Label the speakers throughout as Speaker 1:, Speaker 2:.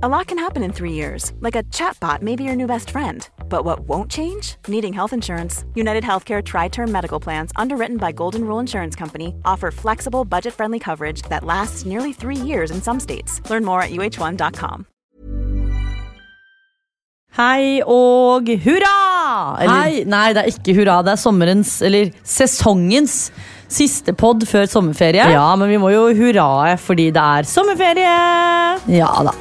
Speaker 1: A lot can happen in three years, like a chatbot may be your new best friend. But what won't change? Needing health insurance. United Healthcare Tri Term Medical Plans, underwritten by Golden Rule Insurance Company, offer flexible, budget friendly coverage that lasts nearly three years in some states. Learn more at uh1.com.
Speaker 2: Hei og hurra!
Speaker 3: Hei! Nei, det er ikke hurra. Det er sommerens, eller sesongens, siste pod før sommerferie.
Speaker 2: Ja, men vi må jo hurrae fordi det er sommerferie!
Speaker 3: Ja da.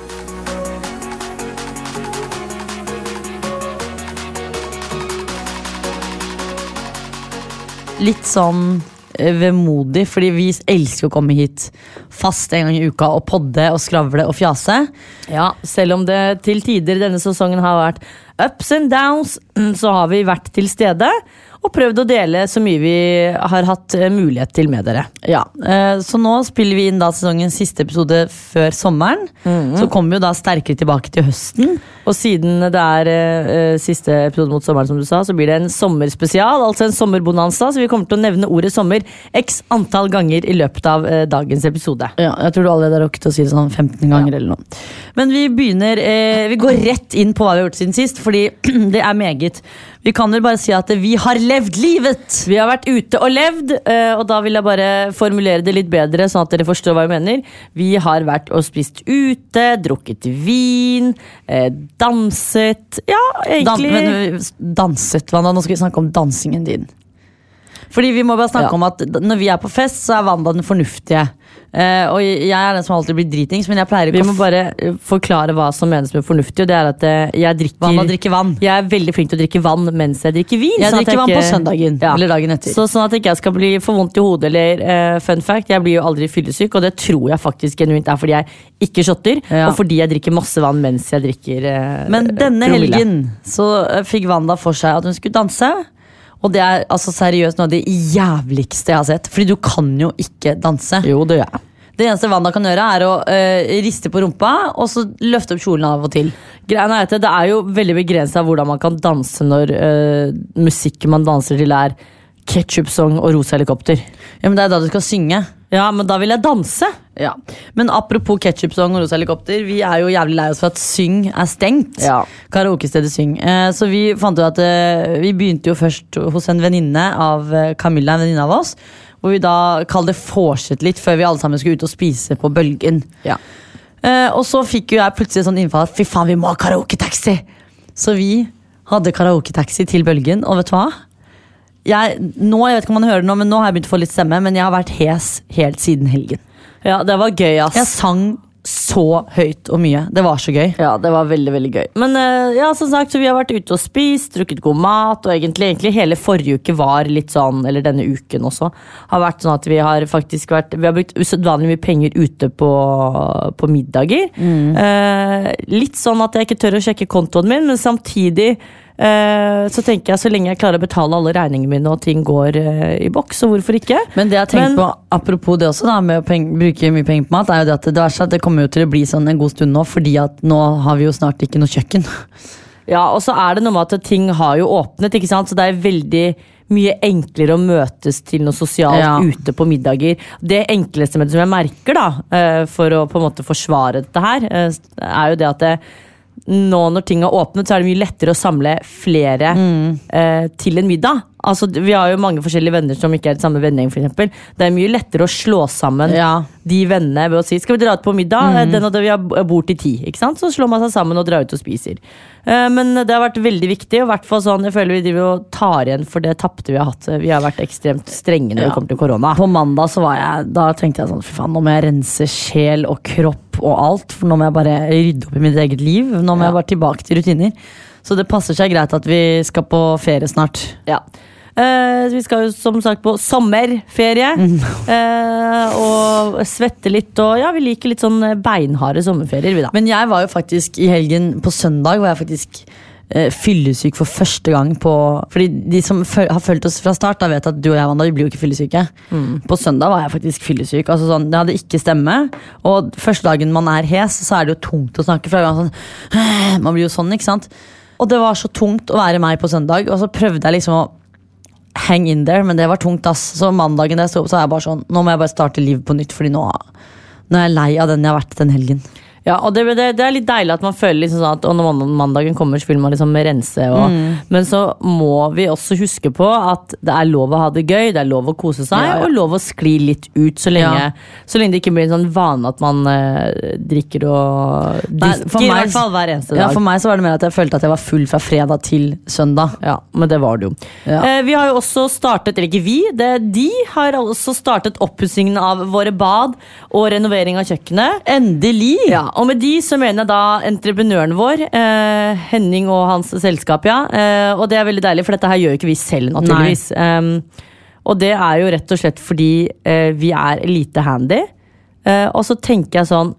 Speaker 3: Litt sånn eh, vemodig, fordi vi elsker å komme hit fast en gang i uka og podde og skravle og fjase.
Speaker 2: Ja, selv om det til tider denne sesongen har vært ups and downs, så har vi vært til stede og prøvd å dele så mye vi har hatt eh, mulighet til med dere.
Speaker 3: Ja, eh, Så nå spiller vi inn da sesongens siste episode før sommeren. Så kommer vi jo da sterkere tilbake til høsten.
Speaker 2: Og siden det er eh, siste episode mot sommeren, som du sa, så blir det en sommerspesial. Altså en sommerbonanza, så vi kommer til å nevne ordet sommer x antall ganger i løpet av dagens episode.
Speaker 3: Ja, jeg tror du allerede har rukket å si det sånn 15 ganger eller noe.
Speaker 2: Men vi begynner Vi går rett inn på hva vi har gjort siden sist, fordi det er meget. Vi kan vel bare si at vi har levd livet! Vi har vært ute og levd, eh, og da vil jeg bare formulere det litt bedre, sånn at dere forstår hva jeg mener. Vi har vært og spist ute, drukket vin, eh, danset Ja,
Speaker 3: Dan men, danset, Wanda. Nå skal vi snakke om dansingen din. Fordi vi må bare snakke
Speaker 2: Ja.
Speaker 3: om at Når vi er på fest, så er Wanda den fornuftige. Uh, og jeg er den som alltid blir dritings, men jeg pleier
Speaker 2: Vi må bare eh, forklare hva som menes med fornuftig, og det er at eh, jeg drikker
Speaker 3: Wanda drikker vann.
Speaker 2: Jeg er veldig flink til å drikke vann mens jeg drikker vin.
Speaker 3: Jeg
Speaker 2: sånn
Speaker 3: drikker vann på søndagen,
Speaker 2: Ja.
Speaker 3: eller dagen etter.
Speaker 2: Så, sånn at ikke jeg skal bli for vondt i hodet eller uh, fun fact, jeg blir jo aldri fyllesyk, og det tror jeg faktisk genuint er fordi jeg ikke shotter,
Speaker 3: Ja.
Speaker 2: og fordi jeg drikker masse vann mens jeg drikker uh,
Speaker 3: Men denne
Speaker 2: promille.
Speaker 3: helgen så fikk Wanda for seg at hun skulle danse. Og det er altså seriøst noe av det jævligste jeg har sett. Fordi du kan jo ikke danse.
Speaker 2: Jo, det gjør jeg.
Speaker 3: Det eneste Wanda kan gjøre, er å øh, riste på rumpa og så løfte opp kjolen av og til.
Speaker 2: Greia er at det er jo veldig begrensa hvordan man kan danse når øh, musikken man danser til er ketchup-song og rosa helikopter.
Speaker 3: Ja, men Det er da du skal synge.
Speaker 2: Ja, men da vil jeg danse!
Speaker 3: Ja. Men apropos ketchup-song og rosa helikopter, vi er jo jævlig lei oss for at Syng er stengt.
Speaker 2: Ja.
Speaker 3: Karaokestedet Syng. Eh, så vi fant jo at eh, vi begynte jo først hos en venninne av eh, Camilla, en venninne av oss. Hvor vi da kalte det vorset litt før vi alle sammen skulle ut og spise på Bølgen.
Speaker 2: Ja.
Speaker 3: Eh, og så fikk jo jeg plutselig sånn innfall at fy faen, vi må ha karaoketaxi! Så vi hadde karaoketaxi til Bølgen, og vet du hva? Jeg, nå, jeg vet ikke om man hører det nå, men nå har jeg begynt å få litt stemme, men jeg har vært hes helt siden helgen.
Speaker 2: ja, det var gøy, ass.
Speaker 3: Jeg sang så høyt og mye. Det var så gøy.
Speaker 2: Ja, det var veldig, veldig gøy. Men uh, ja, som sagt, så vi har vært ute og spist, drukket god mat, og egentlig, egentlig hele forrige uke var litt sånn, eller denne uken også, har vært sånn at vi har faktisk vært Vi har brukt usedvanlig mye penger ute på, på middager. Eh, litt sånn at jeg ikke tør å sjekke kontoen min, men samtidig så tenker jeg så lenge jeg klarer å betale alle regningene mine og ting går eh, i boks, så hvorfor ikke?
Speaker 3: Men det jeg har tenkt på, apropos det også, da, med å peng bruke mye penger på mat, er jo det at det, er at det kommer jo til å bli sånn en god stund nå, fordi at nå har vi jo snart ikke noe kjøkken.
Speaker 2: Ja, og så er det noe med at ting har jo åpnet, ikke sant? så det er veldig mye enklere å møtes til noe sosialt
Speaker 3: Ja.
Speaker 2: ute på middager. Det enkleste med det som jeg merker, da, eh, for å på en måte forsvare dette her, eh, er jo det at det, nå når ting har åpnet, så er det mye lettere å samle flere
Speaker 3: Mm.
Speaker 2: eh, til en middag. Altså, vi har jo mange forskjellige venner som ikke er i samme vennegjeng. For eksempel. det er mye lettere å slå sammen
Speaker 3: Ja.
Speaker 2: de vennene ved å si skal vi dra ut på middag.
Speaker 3: mm.
Speaker 2: Den og den, vi har bord til ti. Ikke sant? Så slår man seg sammen og drar ut og spiser. Uh, Men det har vært veldig viktig. Og i hvert sånn, jeg føler vi driver og tar igjen for det tapte vi har hatt. Vi har vært ekstremt strenge når
Speaker 3: Ja.
Speaker 2: det kommer til korona.
Speaker 3: På mandag så var jeg Da tenkte jeg sånn, fy faen, nå må jeg rense sjel og kropp og alt. For nå må jeg bare rydde opp i mitt eget liv. Nå må
Speaker 2: Ja.
Speaker 3: jeg bare tilbake til rutiner. Så det passer seg greit at vi skal på ferie snart.
Speaker 2: Ja. Eh, vi skal jo som sagt på sommerferie. eh, og svette litt og Ja, vi liker litt sånn beinharde sommerferier, vi da.
Speaker 3: Men jeg var jo faktisk i helgen På søndag var jeg faktisk eh, fyllesyk for første gang på Fordi de som føl har fulgt oss fra start, da vet at du og jeg Wanda, vi blir jo ikke fyllesyke. På søndag var jeg faktisk fyllesyk. Altså sånn, det hadde ikke stemme. Og første dagen man er hes, så er det jo tungt å snakke. For det er jo sånn, man blir jo sånn, ikke sant? Og det var så tungt å være meg på søndag, og så prøvde jeg liksom å hang in there, men det var tungt, ass. Så mandagen da jeg sto opp, så er jeg bare sånn Nå må jeg bare starte livet på nytt, fordi nå, nå er jeg lei av den jeg har vært den helgen.
Speaker 2: Ja, og det, det, det er litt deilig at man føler liksom sånn at når mandagen kommer, så vil man liksom rense. Og, Men så må vi også huske på at det er lov å ha det gøy, det er lov å kose seg,
Speaker 3: Ja, ja.
Speaker 2: og lov å skli litt ut. Så lenge, så lenge det ikke blir en sånn vane at man eh, drikker og
Speaker 3: Nei,
Speaker 2: drikker.
Speaker 3: for
Speaker 2: I
Speaker 3: meg-
Speaker 2: hvert fall hver eneste dag.
Speaker 3: Ja, For meg så var det mer at jeg følte at jeg var full fra fredag til søndag.
Speaker 2: Ja, men det var det jo. Eh, vi har jo også startet, eller ikke vi, det, de har også startet oppussingen av våre bad og renovering av kjøkkenet.
Speaker 3: Endelig!
Speaker 2: Ja, og med de så mener jeg da entreprenøren vår, eh, Henning og hans selskap, ja. Eh, og det er veldig deilig, for dette her gjør jo ikke vi selv, naturligvis. Um, og det er jo rett og slett fordi eh, vi er lite handy. Eh, og så tenker jeg sånn,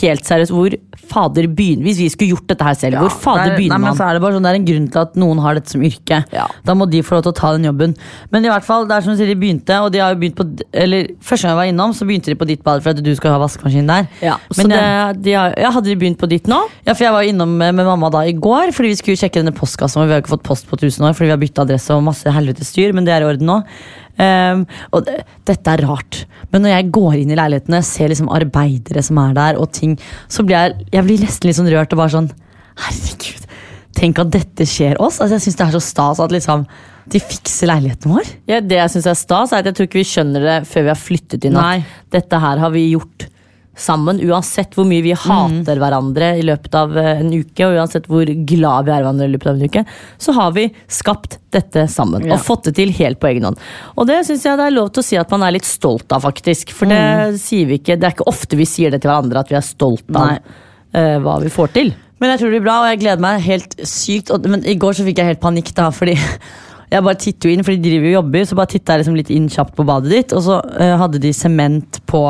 Speaker 2: helt seriøst, hvor fader begynner Hvis vi skulle gjort dette her selv, hvor fader
Speaker 3: er,
Speaker 2: begynner man?
Speaker 3: så er det, bare sånn, det er en grunn til at noen har dette som yrke.
Speaker 2: Ja.
Speaker 3: Da må de få lov til å ta den jobben. Men i hvert fall, det er som du sier, de begynte, og de har jo begynt på Eller første gang jeg var innom, så begynte de på ditt bad for at du skal ha vaskemaskin der.
Speaker 2: Ja,
Speaker 3: Men
Speaker 2: det, de har, ja, hadde de begynt på ditt nå?
Speaker 3: Ja, for jeg var innom med, med mamma da i går, fordi vi skulle sjekke denne postkassen. Og vi har ikke fått post på 1000 år, fordi vi har bytta adresse og masse helvetes styr, men det er i orden nå. Um, og det, dette er rart, men når jeg går inn i leilighetene, ser liksom arbeidere som er der, og ting, så blir jeg, jeg blir nesten litt sånn rørt og bare sånn Herregud, tenk at dette skjer oss. Altså, jeg syns det er så stas at liksom de fikser leiligheten vår.
Speaker 2: Ja, det jeg synes er stas, er at jeg tror ikke vi skjønner det før vi har flyttet inn.
Speaker 3: Nei.
Speaker 2: Dette her har vi gjort sammen, uansett hvor mye vi hater hverandre i løpet av eh, en uke, og uansett hvor glad vi er hverandre i løpet av en uke, så har vi skapt dette sammen.
Speaker 3: Ja.
Speaker 2: Og fått det til helt på egen hånd. Og det syns jeg det er lov til å si at man er litt stolt av, faktisk. For det sier vi ikke. Det er ikke ofte vi sier det til hverandre, at vi er stolt av
Speaker 3: Nei.
Speaker 2: Eh, hva vi får til.
Speaker 3: Men jeg tror det blir bra, og jeg gleder meg helt sykt. Men i går så fikk jeg helt panikk, da, fordi jeg bare titter jo inn, for de driver og jobber, så bare titta jeg liksom litt inn kjapt på badet ditt, og så uh, hadde de sement på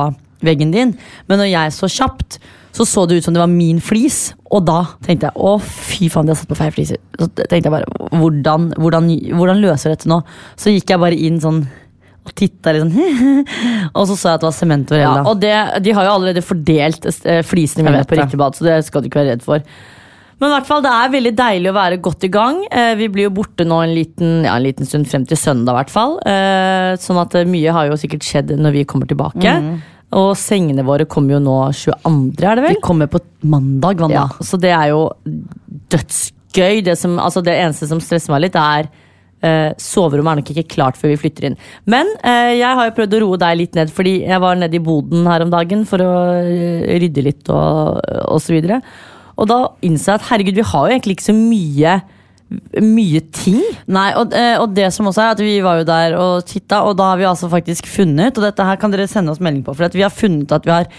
Speaker 3: veggen din. Men når jeg så kjapt, så så det ut som det var min flis, og da tenkte jeg å fy faen, de har satt på feil fliser. Så tenkte jeg bare, hvordan, hvordan, hvordan løser dette nå? Så gikk jeg bare inn sånn og titta litt sånn, og så så jeg at det var sement over
Speaker 2: Ja, og det, de har jo allerede fordelt eh, flisene mine på riktig bad, så det skal du ikke være redd for. Men i hvert fall, det er veldig deilig å være godt i gang. Eh, vi blir jo borte nå en liten, ja, en liten stund frem til søndag, i hvert fall. Eh, sånn at mye har jo sikkert skjedd når vi kommer tilbake. Og sengene våre kommer jo nå 22., er det vel?
Speaker 3: De kommer på mandag, Wanda.
Speaker 2: Ja, så det er jo dødsgøy. Det, som, altså det eneste som stresser meg litt, er eh, soverommet er nok ikke klart før vi flytter inn. Men eh, jeg har jo prøvd å roe deg litt ned, fordi jeg var nede i boden her om dagen for å eh, rydde litt og, og så videre. Og da innså jeg at herregud, vi har jo egentlig ikke så mye mye ting.
Speaker 3: Nei, og, eh, og det som også er at Vi var jo der og titta, og da har vi altså faktisk funnet Og dette her kan dere sende oss melding på, for vi har funnet at vi har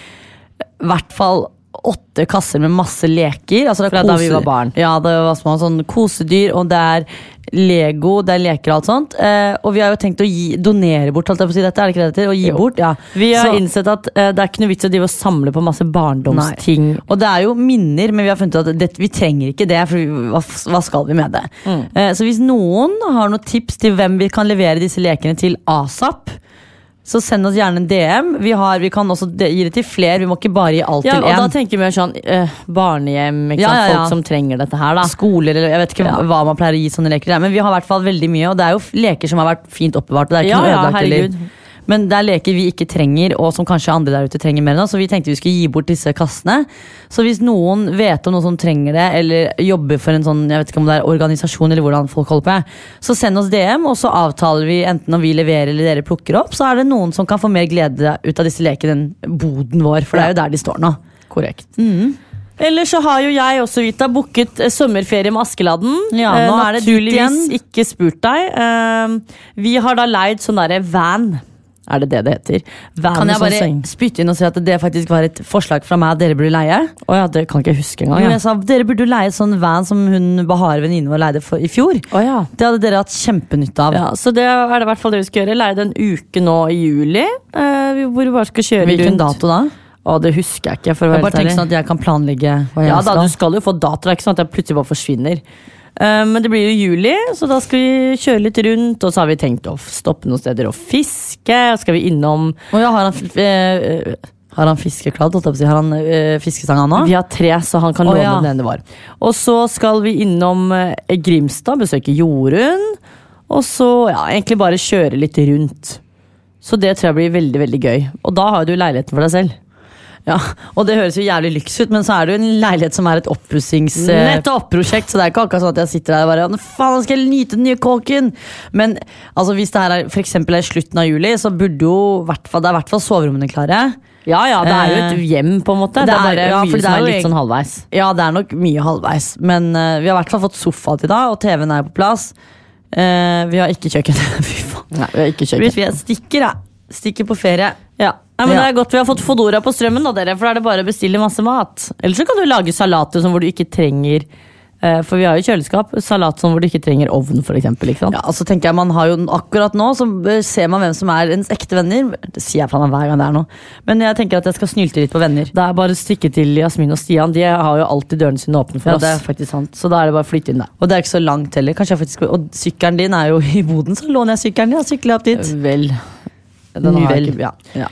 Speaker 3: i hvert fall åtte kasser med masse leker. Altså det
Speaker 2: Fra da vi var barn.
Speaker 3: Ja, det var små sånn kosedyr, og det er Lego, det er leker og alt sånt. Eh, og vi har jo tenkt å gi, donere bort, holdt jeg på å si dette, er det ikke det det heter? Å gi
Speaker 2: Jo.
Speaker 3: bort, ja.
Speaker 2: Vi har
Speaker 3: Så-
Speaker 2: innsett at eh, det er ikke noe vits å samle på masse barndomsting.
Speaker 3: og det er jo minner, men vi har funnet ut at det, vi trenger ikke det. For vi- hva, hva skal vi med det? Eh, så hvis noen har noen tips til hvem vi kan levere disse lekene til asap, så send oss gjerne en DM. Vi, har, vi kan også gi det til flere. Vi må ikke bare gi alt
Speaker 2: Ja,
Speaker 3: til
Speaker 2: og da tenker vi sånn øh, barnehjem,
Speaker 3: Ja, ja,
Speaker 2: folk som trenger dette her. da
Speaker 3: Skoler eller jeg vet ikke hva man pleier å gi sånne leker. Men vi har i hvert fall veldig mye, og det er jo leker som har vært fint oppbevart. Og det er ikke
Speaker 2: Ja,
Speaker 3: noe ødelagt
Speaker 2: herregud.
Speaker 3: eller Men det er leker vi ikke trenger, og som kanskje andre der ute trenger mer enn. Så vi tenkte vi skulle gi bort disse kassene. Så hvis noen vet om noen som trenger det, eller jobber for en sånn jeg vet ikke om det er organisasjon, eller hvordan folk holder på, så send oss DM, og så avtaler vi enten om vi leverer eller dere plukker opp. Så er det noen som kan få mer glede ut av disse lekene enn boden vår, for det er jo der de står nå.
Speaker 2: Korrekt. Ellers så har jo jeg også Vita, booket eh, sommerferie med Askeladden.
Speaker 3: Ja,
Speaker 2: Eh,
Speaker 3: nå er det
Speaker 2: Naturligvis ikke spurt deg. Eh, vi har da leid sånn derre van. Er det det det heter? Van
Speaker 3: Kan jeg
Speaker 2: sånn
Speaker 3: bare
Speaker 2: seng.
Speaker 3: spytte inn og si at det faktisk var et forslag fra meg dere burde leie?
Speaker 2: Oh ja, det kan ikke jeg huske engang.
Speaker 3: Jo, jeg sa dere burde leie sånn van som hun Bahare venninnen vår leide for i fjor.
Speaker 2: Oh ja.
Speaker 3: Det hadde dere hatt kjempenytte av.
Speaker 2: Ja, så det er det i hvert fall vi skal gjøre. Leie det en uke nå i juli. eh, hvor vi bare skal kjøre
Speaker 3: Hvilken
Speaker 2: rundt.
Speaker 3: dato da?
Speaker 2: Å, det husker jeg ikke. for å
Speaker 3: Jeg bare
Speaker 2: tenk
Speaker 3: sånn at jeg kan planlegge hva jeg
Speaker 2: Ja da,
Speaker 3: skal.
Speaker 2: du skal jo få er ikke sånn at jeg plutselig bare forsvinner. Eh, men det blir jo juli, så da skal vi kjøre litt rundt. Og så har vi tenkt å stoppe noen steder og fiske. Skal vi innom
Speaker 3: Å ja, har han, eh, har han fiskekladd? Har han eh, fiskestang han?
Speaker 2: Vi har tre, så han kan
Speaker 3: oh,
Speaker 2: låne
Speaker 3: ja.
Speaker 2: den ene var. Og så skal vi innom Grimstad, besøke Jorunn. Og så ja, egentlig bare kjøre litt rundt. Så det tror jeg blir veldig veldig gøy. Og da har du leiligheten for deg selv.
Speaker 3: Ja, og det høres jo jævlig lyks ut, men så er det jo en leilighet som er et oppussingsprosjekt, så det er ikke akkurat sånn at jeg sitter der og bare «Nå Faen, skal jeg nyte den nye kåken! Men altså, hvis det her er, eksempel er slutten av juli, så burde jo det er i hvert fall soverommene klare.
Speaker 2: Ja ja, det er jo et
Speaker 3: Eh,
Speaker 2: hjem, på en måte. Det,
Speaker 3: det
Speaker 2: er
Speaker 3: er-
Speaker 2: bare
Speaker 3: ja,
Speaker 2: mye som
Speaker 3: er
Speaker 2: er litt sånn halvveis.
Speaker 3: Ja, det er nok mye halvveis, men uh, vi har i hvert fall fått sofa til da, og TV-en er på plass. Uh, vi har ikke kjøkken. Fy faen.
Speaker 2: Nei, vi har ikke kjøkken.
Speaker 3: fint. Stikker, jeg. Stikker på ferie.
Speaker 2: Ja. Nei, men
Speaker 3: Ja.
Speaker 2: Det er godt vi har fått Fodora på strømmen, da, dere, for da er det bare å bestille masse mat. Eller så kan du lage salater sånn hvor du ikke trenger eh, For vi har jo kjøleskap. Salat sånn hvor du ikke trenger ovn, for sant?
Speaker 3: Ja, altså tenker jeg man har jo Akkurat nå så ser man hvem som er ens ekte venner. Det sier jeg faen hver gang det er noe. Men jeg tenker at jeg skal snylte litt på venner.
Speaker 2: Det er bare å stikke til Jasmin og Stian. De har jo alltid dørene sine åpne for
Speaker 3: Ja, det er faktisk sant.
Speaker 2: Så da er det bare å flytte inn der.
Speaker 3: Og det er ikke så langt heller. Kanskje jeg faktisk, og sykkelen din er jo i boden, så låner jeg sykkelen din og sykler opp dit.
Speaker 2: Vel. Den har jeg ikke, ja.
Speaker 3: Ja.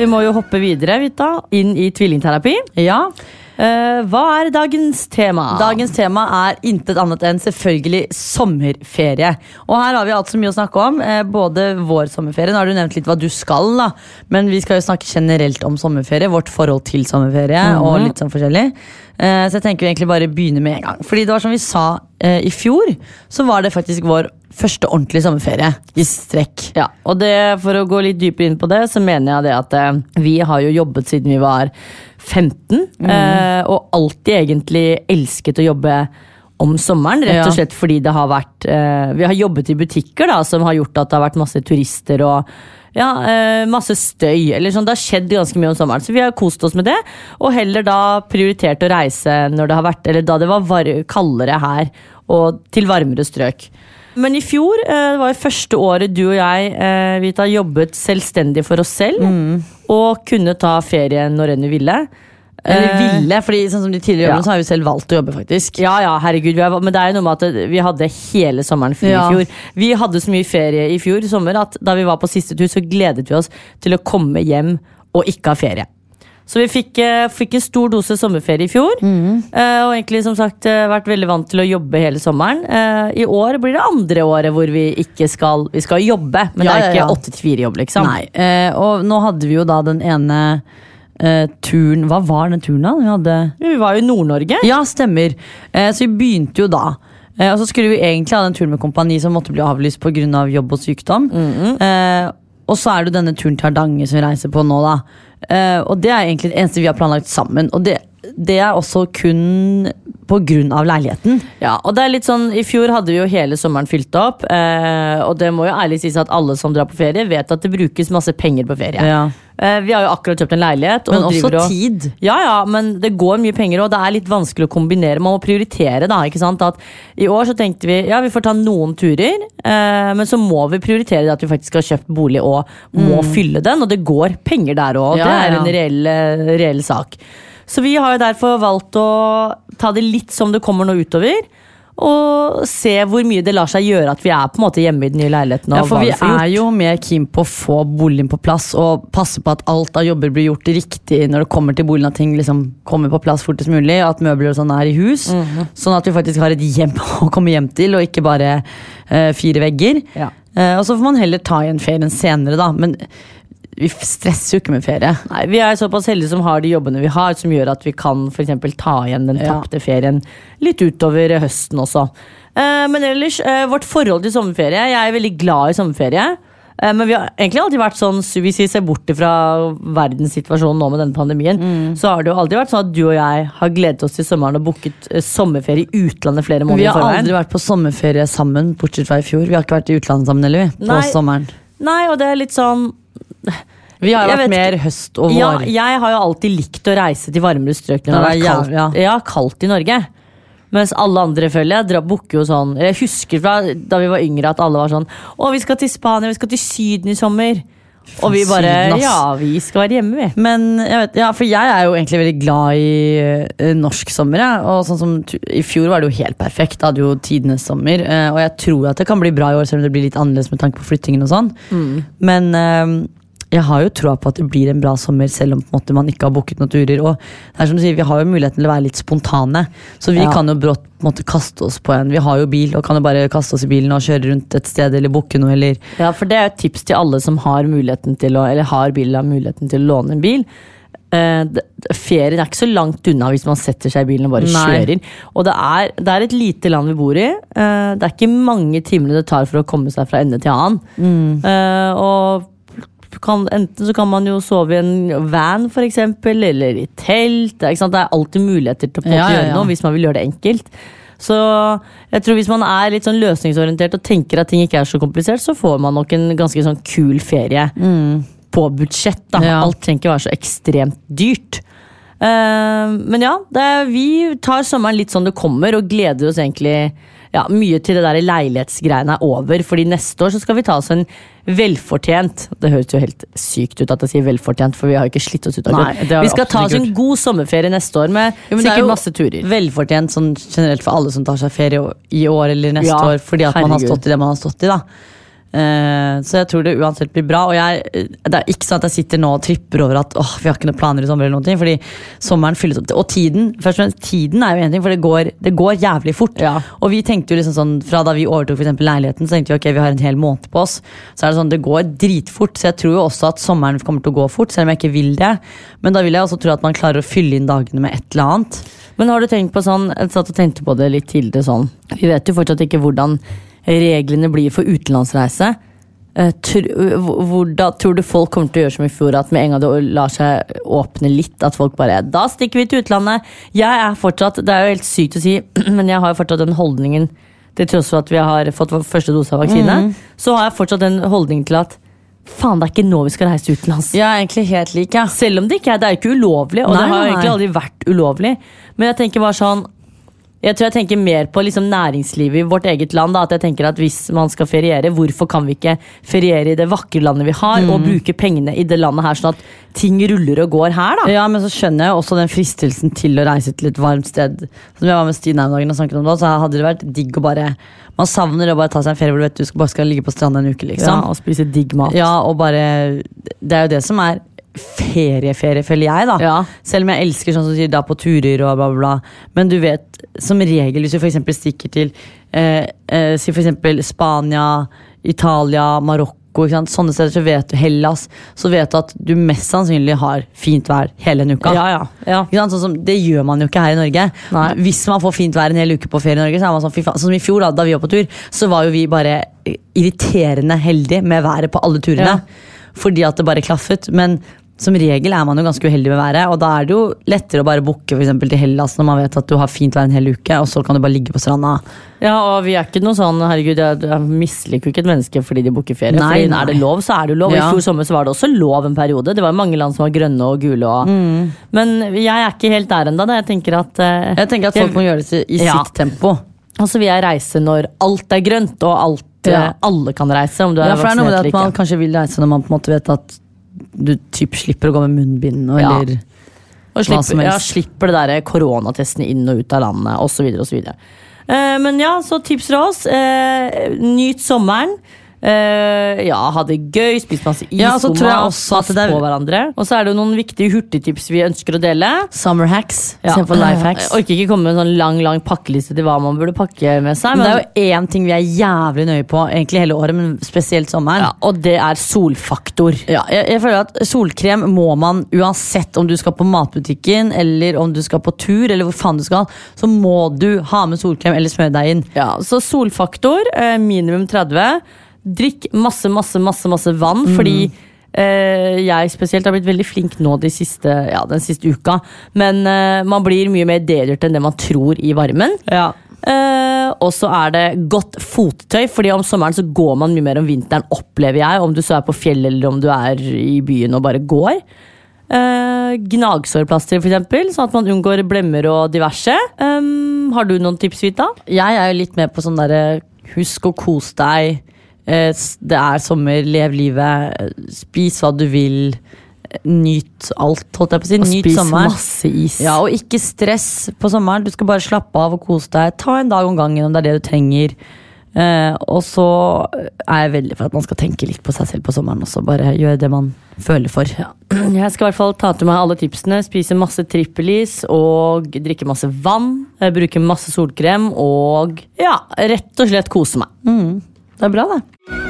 Speaker 2: Vi må jo hoppe videre, Vita, inn i tvillingterapi.
Speaker 3: ja.
Speaker 2: Uh, hva er dagens tema?
Speaker 3: Dagens tema er intet annet enn selvfølgelig sommerferie. Og her har vi alt så mye å snakke om. Uh, både vår sommerferie, nå har du nevnt litt hva du skal, da. Men vi skal jo snakke generelt om sommerferie. Vårt forhold til sommerferie og litt sånn forskjellig. Uh, så jeg tenker vi egentlig bare begynner med en gang. Fordi det var som vi sa i fjor, så var det faktisk vår første ordentlige sommerferie i strekk.
Speaker 2: Ja, og det, For å gå litt dypere inn på det, så mener jeg det at eh, vi har jo jobbet siden vi var 15. Eh, og alltid egentlig elsket å jobbe om sommeren. Rett og slett fordi det har vært eh, Vi har jobbet i butikker da, som har gjort at det har vært masse turister og ja, eh, masse støy. eller sånn, Det har skjedd ganske mye om sommeren, så vi har kost oss med det. Og heller da prioritert å reise når det har vært, eller da det var var kaldere her og til varmere strøk. Men i fjor eh, det var jo første året du og jeg eh, Vita, jobbet selvstendig for oss selv. Og kunne ta ferie når enn vi ville.
Speaker 3: Eller
Speaker 2: Eh,
Speaker 3: ville, fordi sånn som de tidligere
Speaker 2: ja.
Speaker 3: så har vi selv valgt å jobbe, faktisk.
Speaker 2: Ja, ja, herregud. Har, men det er jo noe med at vi hadde hele sommeren fri
Speaker 3: Ja.
Speaker 2: i fjor. Vi hadde så mye ferie i fjor sommer at da vi var på siste tur, så gledet vi oss til å komme hjem og ikke ha ferie. Så vi fikk, eh, fikk en stor dose sommerferie i fjor. Mm. og egentlig som sagt eh, vært veldig vant til å jobbe hele sommeren. Eh, I år blir det andre året hvor vi ikke skal Vi skal jobbe, men
Speaker 3: Ja,
Speaker 2: det er ikke åtte til fire jobb, liksom.
Speaker 3: Nei, eh, og nå hadde vi jo da den ene Uh, turen Hva var den turen, da? Vi hadde
Speaker 2: Vi var jo i Nord-Norge.
Speaker 3: Ja, stemmer. Uh, så vi begynte jo da. Uh, og så skulle vi egentlig ha den turen med kompani som måtte bli avlyst pga. jobb og sykdom. eh, og så er det jo denne turen til Hardanger som vi reiser på nå, da. Eh, og det er egentlig det eneste vi har planlagt sammen. Og det, det er også kun av leiligheten.
Speaker 2: Ja, og det er litt sånn, I fjor hadde vi jo hele sommeren fylt opp. Eh, og det må jo ærlig sies at alle som drar på ferie, vet at det brukes masse penger på ferie.
Speaker 3: Ja.
Speaker 2: Eh, vi har jo akkurat kjøpt en leilighet. Og
Speaker 3: Men også
Speaker 2: driver og,
Speaker 3: tid.
Speaker 2: Ja, ja, men det går mye penger, og det er litt vanskelig å kombinere. Man må prioritere, da. ikke sant? At I år så tenkte vi ja, vi får ta noen turer, eh, men så må vi prioritere det at vi faktisk har kjøpt bolig og må fylle den. Og det går penger der òg,
Speaker 3: Mm. Ja,
Speaker 2: det er en reell, eh, reell sak. Så vi har jo derfor valgt å ta det litt som det kommer nå utover. og se hvor mye det lar seg gjøre at vi er på en måte hjemme i den nye leiligheten.
Speaker 3: Ja, for vi er jo mer keen på å få boligen på plass og passe på at alt av jobber blir gjort riktig når det kommer til boligen, at ting liksom kommer på plass fortest mulig, at møbler og sånn er i hus.
Speaker 2: Mhm.
Speaker 3: Sånn at vi faktisk har et hjem å komme hjem til, og ikke bare uh, fire vegger.
Speaker 2: Ja.
Speaker 3: Uh, og så får man heller ta igjen ferien senere, da. Men vi stresser jo ikke med ferie.
Speaker 2: Nei, Vi er såpass heldige som har de jobbene vi har, som gjør at vi kan for ta igjen den
Speaker 3: Ja.
Speaker 2: ferien litt utover høsten også. Eh, men ellers, eh, vårt forhold til sommerferie Jeg er veldig glad i sommerferie. Eh, men vi har egentlig alltid vært sånn, hvis vi ser bort fra verdenssituasjonen nå med denne pandemien,
Speaker 3: Mm.
Speaker 2: så har det jo aldri vært sånn at du og jeg har gledet oss til sommeren og booket eh, sommerferie i utlandet flere måneder
Speaker 3: Vi har
Speaker 2: forveien.
Speaker 3: aldri vært på sommerferie sammen, bortsett fra i fjor. Vi har ikke vært i utlandet sammen heller, vi. På
Speaker 2: Nei.
Speaker 3: sommeren.
Speaker 2: Nei, og det er litt sånn
Speaker 3: Vi har vært mer høst og
Speaker 2: Ja, jeg har jo alltid likt å reise til varmere strøk når det
Speaker 3: er
Speaker 2: kaldt,
Speaker 3: ja.
Speaker 2: ja. kaldt i Norge. Mens alle andre føler jeg booker jo sånn Jeg husker fra da vi var yngre at alle var sånn Å, vi skal til Spania, vi skal til Syden i sommer. Og vi bare. Ja, vi skal være hjemme, vi.
Speaker 3: Men jeg vet, ja, for jeg er jo egentlig veldig glad i uh, norsk sommer. Ja. Og sånn som I fjor var det jo helt perfekt. Da hadde jo tidenes sommer. Uh, og jeg tror at det kan bli bra i år, selv om det blir litt annerledes med tanke på flyttingen og sånn. Men eh, jeg har jo troa på at det blir en bra sommer, selv om måte, man ikke har booket noen turer. Og det er som du sier, vi har jo muligheten til å være litt spontane. Så vi
Speaker 2: Ja.
Speaker 3: kan jo brått måte kaste oss på en Vi har jo bil og kan jo bare kaste oss i bilen og kjøre rundt et sted eller booke noe eller
Speaker 2: Ja, for det er et tips til alle som har muligheten til å Eller har bil, har muligheten til å låne en bil. Uh, det- ferien er ikke så langt unna hvis man setter seg i bilen og bare
Speaker 3: Nei.
Speaker 2: kjører. Og det er, det er et lite land vi bor i. Uh, det er ikke mange timene det tar for å komme seg fra ende til annen. Eh, og kan, enten så kan man jo sove i en van, for eksempel, eller i telt. Det er, alltid muligheter til å
Speaker 3: Ja,
Speaker 2: gjøre
Speaker 3: ja, ja.
Speaker 2: noe hvis man vil gjøre det enkelt. Så jeg tror hvis man er litt sånn løsningsorientert og tenker at ting ikke er så komplisert, så får man nok en ganske sånn kul ferie på budsjett. Da. Alt trenger ikke være så ekstremt dyrt. Uh, men ja, det vi tar sommeren litt sånn det kommer, og gleder oss egentlig ja, mye til det der leilighetsgreiene er over. Fordi neste år så skal vi ta oss en velfortjent Det høres jo helt sykt ut at jeg sier velfortjent, for vi har jo ikke slitt oss ut. av
Speaker 3: Nei, det
Speaker 2: vi skal ta oss en god sommerferie neste år med
Speaker 3: Jo, er
Speaker 2: sikkert masse turer.
Speaker 3: Velfortjent sånn generelt for alle som tar seg ferie i år eller neste
Speaker 2: Ja,
Speaker 3: år, fordi at man har stått i det man har stått i. da Så jeg tror det uansett blir bra. Og jeg, det er ikke sånn at jeg sitter nå og tripper over at åh, vi har ikke noen planer i sommer. eller noen ting Fordi sommeren fylles opp. Og tiden først og fremst, tiden er jo en ting, for det går, det går jævlig fort.
Speaker 2: Ja.
Speaker 3: Og vi tenkte jo liksom sånn Fra da vi overtok for eksempel leiligheten, så tenkte vi ok, vi har en hel måned på oss. Så er det sånn, det går dritfort. Så jeg tror jo også at sommeren kommer til å gå fort, selv om jeg ikke vil det. Men da vil jeg også tro at man klarer å fylle inn dagene med et eller annet.
Speaker 2: Men har du tenkt på sånn, jeg satt og tenkte på det litt tidligere sånn Vi vet jo fortsatt ikke hvordan reglene blir for utenlandsreise. Eh, hvor- hvordan tror du folk kommer til å gjøre som i fjor, at med en gang det lar seg åpne litt, at folk bare Da stikker vi til utlandet! Jeg er fortsatt, Det er jo helt sykt å si, men jeg har jo fortsatt den holdningen til tross for at vi har fått vår første dose av vaksine, så har jeg fortsatt den holdningen til at faen, det er ikke nå vi skal reise utenlands.
Speaker 3: Ja, egentlig helt lik, ja.
Speaker 2: Selv om det ikke er, det er ikke ulovlig, og
Speaker 3: Nei,
Speaker 2: det har jo egentlig aldri vært ulovlig. Men jeg tenker bare sånn Jeg tror jeg tenker mer på liksom næringslivet i vårt eget land. Da, at jeg tenker at Hvis man skal feriere, hvorfor kan vi ikke feriere i det vakre landet vi har,
Speaker 3: Mm.
Speaker 2: og bruke pengene i det landet her, sånn at ting ruller og går her, da?
Speaker 3: Ja, men så skjønner jeg også den fristelsen til å reise til et varmt sted. Som jeg var med Stine her om dagen og snakket om da, så hadde det vært digg å bare Man savner å bare ta seg en ferie hvor du vet du skal, bare skal ligge på stranda en uke,
Speaker 2: Ja,
Speaker 3: liksom.
Speaker 2: og spise digg mat.
Speaker 3: Ja, og bare Det er jo det som er ferieferie, føler jeg, da.
Speaker 2: Ja.
Speaker 3: Selv om jeg elsker sånn som du sier, da på turer og bla, bla, bla. Men du vet, som regel, hvis du eksempel stikker til eh, eh, Si Spania, Italia, Marokko, sånne steder, så vet du Hellas, så vet du at du mest sannsynlig har fint vær hele en uke.
Speaker 2: Ja, ja, ja.
Speaker 3: Sånn som, det gjør man jo ikke her i Norge.
Speaker 2: Nei.
Speaker 3: Hvis man får fint vær en hel uke på ferie i Norge, så er man sånn. Sånn som i fjor, da, da vi var på tur, så var jo vi bare irriterende heldige med været på alle turene. Fordi at det bare klaffet. Men som regel er man jo ganske uheldig med været, og da er det jo lettere å bare booke for til Hellas når man vet at du har fint vær en hel uke, og så kan du bare ligge på stranda.
Speaker 2: Ja, og vi er ikke noe sånn Herregud, jeg, jeg misliker jo ikke et menneske fordi de booker ferie.
Speaker 3: Nei,
Speaker 2: fordi
Speaker 3: nei.
Speaker 2: Er det lov, så er det jo lov.
Speaker 3: Ja.
Speaker 2: I fjor sommer så var det også lov en periode. Det var mange land som var grønne og gule. Og,
Speaker 3: Mm.
Speaker 2: Men jeg er ikke helt der ennå. Jeg tenker at eh,
Speaker 3: Jeg tenker at folk må gjøre det i
Speaker 2: Ja.
Speaker 3: sitt tempo.
Speaker 2: Og så vil jeg reise når alt er grønt, og alt,
Speaker 3: Ja.
Speaker 2: eh, alle kan reise. Om du er
Speaker 3: Ja, for det er noe med at man kanskje vil reise når man på en måte vet at du typ slipper å gå med munnbind, og
Speaker 2: Ja.
Speaker 3: eller
Speaker 2: Og slipper, ja, slipper det der koronatestene inn og ut av landet osv. Eh, men ja, så tips fra oss. Uh, nyt sommeren. Eh, ja, ha det gøy, spis masse is,
Speaker 3: Ja, så tror jeg
Speaker 2: mat, pass
Speaker 3: det er-
Speaker 2: på hverandre. Og så er det jo noen viktige hurtigtips vi ønsker å dele.
Speaker 3: Summer hacks
Speaker 2: Ja.
Speaker 3: istedenfor life hacks.
Speaker 2: Jeg orker ikke komme med en sånn lang lang pakkeliste til hva man burde pakke med seg.
Speaker 3: Men
Speaker 2: Men
Speaker 3: det er jo én ting vi er jævlig nøye på egentlig hele året, men spesielt sommeren.
Speaker 2: ja, og det er solfaktor.
Speaker 3: Ja, jeg, jeg føler at Solkrem må man uansett om du skal på matbutikken eller om du skal på tur, eller hvor faen du skal, så må du ha med solkrem eller smøre deg inn.
Speaker 2: Ja, Så solfaktor, eh, minimum 30. Drikk masse, masse, masse, masse vann,
Speaker 3: Mm.
Speaker 2: fordi Uh, jeg spesielt har blitt veldig flink nå de siste, ja, den siste uka. Men uh, man blir mye mer dehydrert enn det man tror i varmen. Eh, og så er det godt fottøy, Fordi om sommeren så går man mye mer om vinteren, opplever jeg. Om du så er på fjellet eller om du er i byen og bare går. Uh, Gnagsårplaster, eksempel, sånn at man unngår blemmer og diverse. Um, har du noen tips, Vita?
Speaker 3: Jeg er jo litt med på sånn derre husk å kose deg. Eh, Det er sommer, lev livet. Spis hva du vil. Nyt alt, holdt jeg på å si.
Speaker 2: Og
Speaker 3: Nyt
Speaker 2: spis
Speaker 3: sommeren.
Speaker 2: masse is.
Speaker 3: Ja, og ikke stress på sommeren. Du skal bare slappe av og kose deg. Ta en dag om gangen om det er det du trenger. Eh, og så er jeg veldig for at man skal tenke litt på seg selv på sommeren også. Bare gjøre det man føler for.
Speaker 2: Jeg skal i hvert fall ta til meg alle tipsene. Spise masse trippelis og drikke masse vann. eh, Bruke masse solkrem og ja, rett og slett kose meg.
Speaker 3: Det er bra, det.